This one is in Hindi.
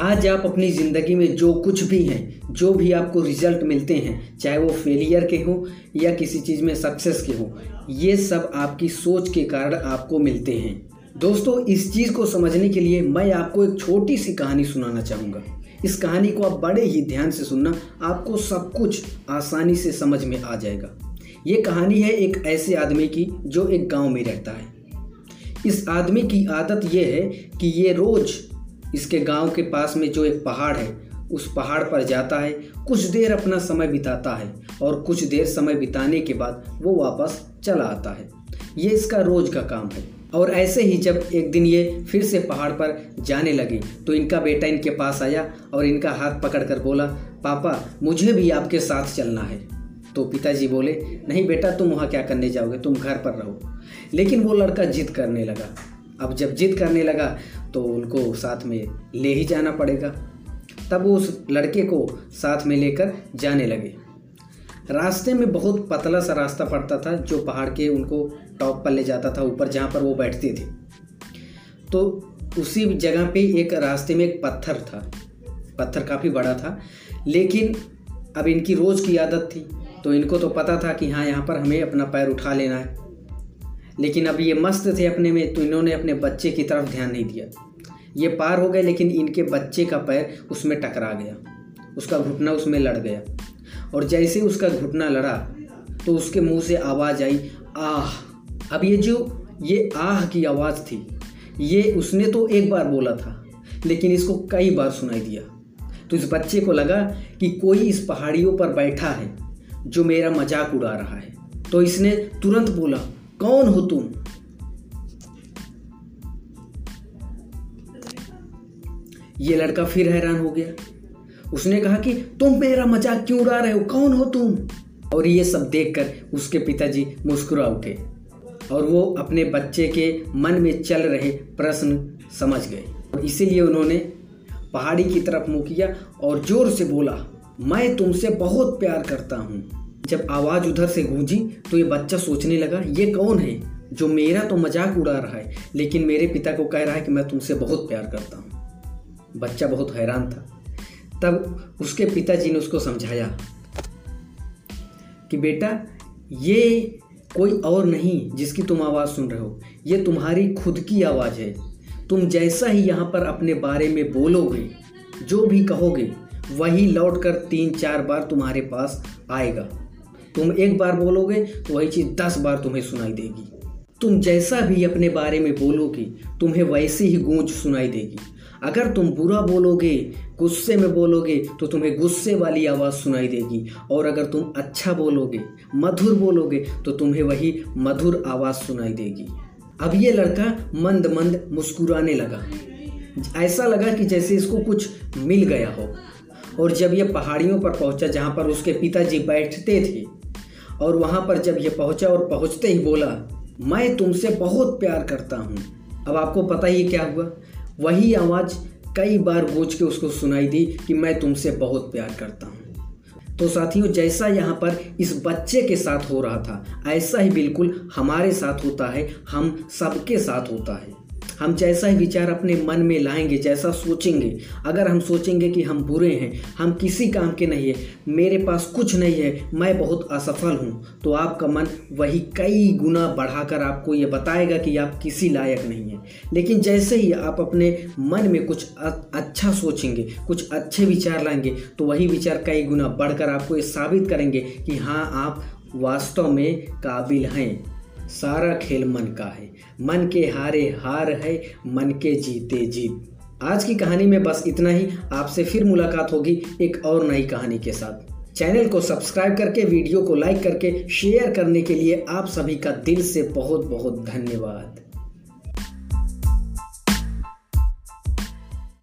आज आप अपनी ज़िंदगी में जो कुछ भी हैं, जो भी आपको रिज़ल्ट मिलते हैं, चाहे वो फेलियर के हों या किसी चीज़ में सक्सेस के हों, ये सब आपकी सोच के कारण आपको मिलते हैं। दोस्तों, इस चीज़ को समझने के लिए मैं आपको एक छोटी सी कहानी सुनाना चाहूँगा। इस कहानी को आप बड़े ही ध्यान से सुनना आपको सब कुछ आसानी से समझ में आ जाएगा। ये कहानी है एक ऐसे आदमी की जो एक गाँव में रहता है। इस आदमी की आदत यह है कि ये रोज़ इसके गाँव के पास में जो एक पहाड़ है, उस पहाड़ पर जाता है, कुछ देर अपना समय बिताता है और कुछ देर समय बिताने के बाद वो वापस चला आता है। ये इसका रोज का काम है। और ऐसे ही जब एक दिन ये फिर से पहाड़ पर जाने लगे तो इनका बेटा इनके पास आया और इनका हाथ पकड़कर बोला, पापा, मुझे भी आपके साथ चलना है। तो पिताजी बोले, नहीं बेटा, तुम वहाँ क्या करने जाओगे? तुम घर पर रहो। लेकिन वो लड़का जिद करने लगा। अब जब जिद करने लगा तो उनको साथ में ले ही जाना पड़ेगा। तब वो उस लड़के को साथ में लेकर जाने लगे। रास्ते में बहुत पतला सा रास्ता पड़ता था, जो पहाड़ के उनको टॉप पर ले जाता था, ऊपर जहाँ पर वो बैठते थे। तो उसी जगह पे एक रास्ते में एक पत्थर था। पत्थर काफ़ी बड़ा था, लेकिन अब इनकी रोज़ की आदत थी। तो इनको तो पता था कि हाँ यहाँ पर हमें अपना पैर उठा लेना है। लेकिन अब ये मस्त थे अपने में तो इन्होंने अपने बच्चे की तरफ़ ध्यान नहीं दिया। ये पार हो गए, लेकिन इनके बच्चे का पैर उसमें टकरा गया। उसका घुटना उसमें लड़ गया। और जैसे उसका घुटना लड़ा तो उसके मुँह से आवाज़ आई, आह! अब ये जो, ये आह की आवाज़ थी, ये उसने तो एक बार बोला था, लेकिन इसको कई बार सुनाई दिया। तो इस बच्चे को लगा कि कोई इस पहाड़ियों पर बैठा है, जो मेरा मज़ाक उड़ा रहा है। तो इसने तुरंत बोला कौन हो तुम? ये लड़का फिर हैरान हो गया। उसने कहा कि तुम मेरा मज़ाक क्यों उड़ा रहे हो? कौन हो तुम? और ये सब देखकर उसके पिताजी मुस्कुरा उठे और वो अपने बच्चे के मन में चल रहे प्रश्न समझ गए। इसीलिए उन्होंने पहाड़ी की तरफ़ मुँह किया और ज़ोर से बोला, मैं तुमसे बहुत प्यार करता हूँ। जब आवाज़ उधर से गूंजी तो ये बच्चा सोचने लगा, ये कौन है जो मेरा तो मज़ाक उड़ा रहा है, लेकिन मेरे पिता को कह रहा है कि मैं तुमसे बहुत प्यार करता हूँ। बच्चा बहुत हैरान था। तब उसके पिताजी ने उसको समझाया कि बेटा, ये कोई और नहीं जिसकी तुम आवाज़ सुन रहे हो, ये तुम्हारी खुद की आवाज़ है। तुम जैसा ही यहाँ पर अपने बारे में बोलोगे, जो भी कहोगे, वही लौट कर तीन चार बार तुम्हारे पास आएगा। तुम एक बार बोलोगे तो वही चीज़ दस बार तुम्हें सुनाई देगी। तुम जैसा भी अपने बारे में बोलोगे, तुम्हें वैसे ही गूंज सुनाई देगी। अगर तुम बुरा बोलोगे, गुस्से में बोलोगे तो तुम्हें गुस्से वाली आवाज़ सुनाई देगी। और अगर तुम अच्छा बोलोगे, मधुर बोलोगे तो तुम्हें वही मधुर आवाज़ सुनाई देगी। अब ये लड़का मंद मंद मुस्कुराने लगा। ऐसा लगा कि जैसे इसको कुछ मिल गया हो। और जब ये पहाड़ियों पर पहुँचा जहाँ पर उसके पिताजी बैठते थे और वहाँ पर जब ये पहुँचा और पहुँचते ही बोला, मैं तुमसे बहुत प्यार करता हूँ। अब आपको पता ही क्या हुआ? वही आवाज़ कई बार गूंज के उसको सुनाई दी कि मैं तुमसे बहुत प्यार करता हूँ। तो साथियों, जैसा यहाँ पर इस बच्चे के साथ हो रहा था, ऐसा ही बिल्कुल हमारे साथ होता है, हम सबके साथ होता है। हम जैसा ही विचार अपने मन में लाएँगे, जैसा सोचेंगे, अगर हम सोचेंगे कि हम बुरे हैं, हम किसी काम के नहीं है, मेरे पास कुछ नहीं है, मैं बहुत असफल हूँ तो आपका मन वही कई गुना बढ़ाकर आपको ये बताएगा कि आप किसी लायक नहीं हैं। लेकिन जैसे ही आप अपने मन में कुछ अच्छा सोचेंगे, कुछ अच्छे विचार लाएँगे तो वही विचार कई गुना बढ़कर आपको ये साबित करेंगे कि हाँ आप वास्तव में काबिल हैं। सारा खेल मन का है। मन के हारे हार है, मन के जीते जीत। आज की कहानी में बस इतना ही। आपसे फिर मुलाकात होगी एक और नई कहानी के साथ। चैनल को सब्सक्राइब करके, वीडियो को लाइक करके, शेयर करने के लिए आप सभी का दिल से बहुत बहुत धन्यवाद।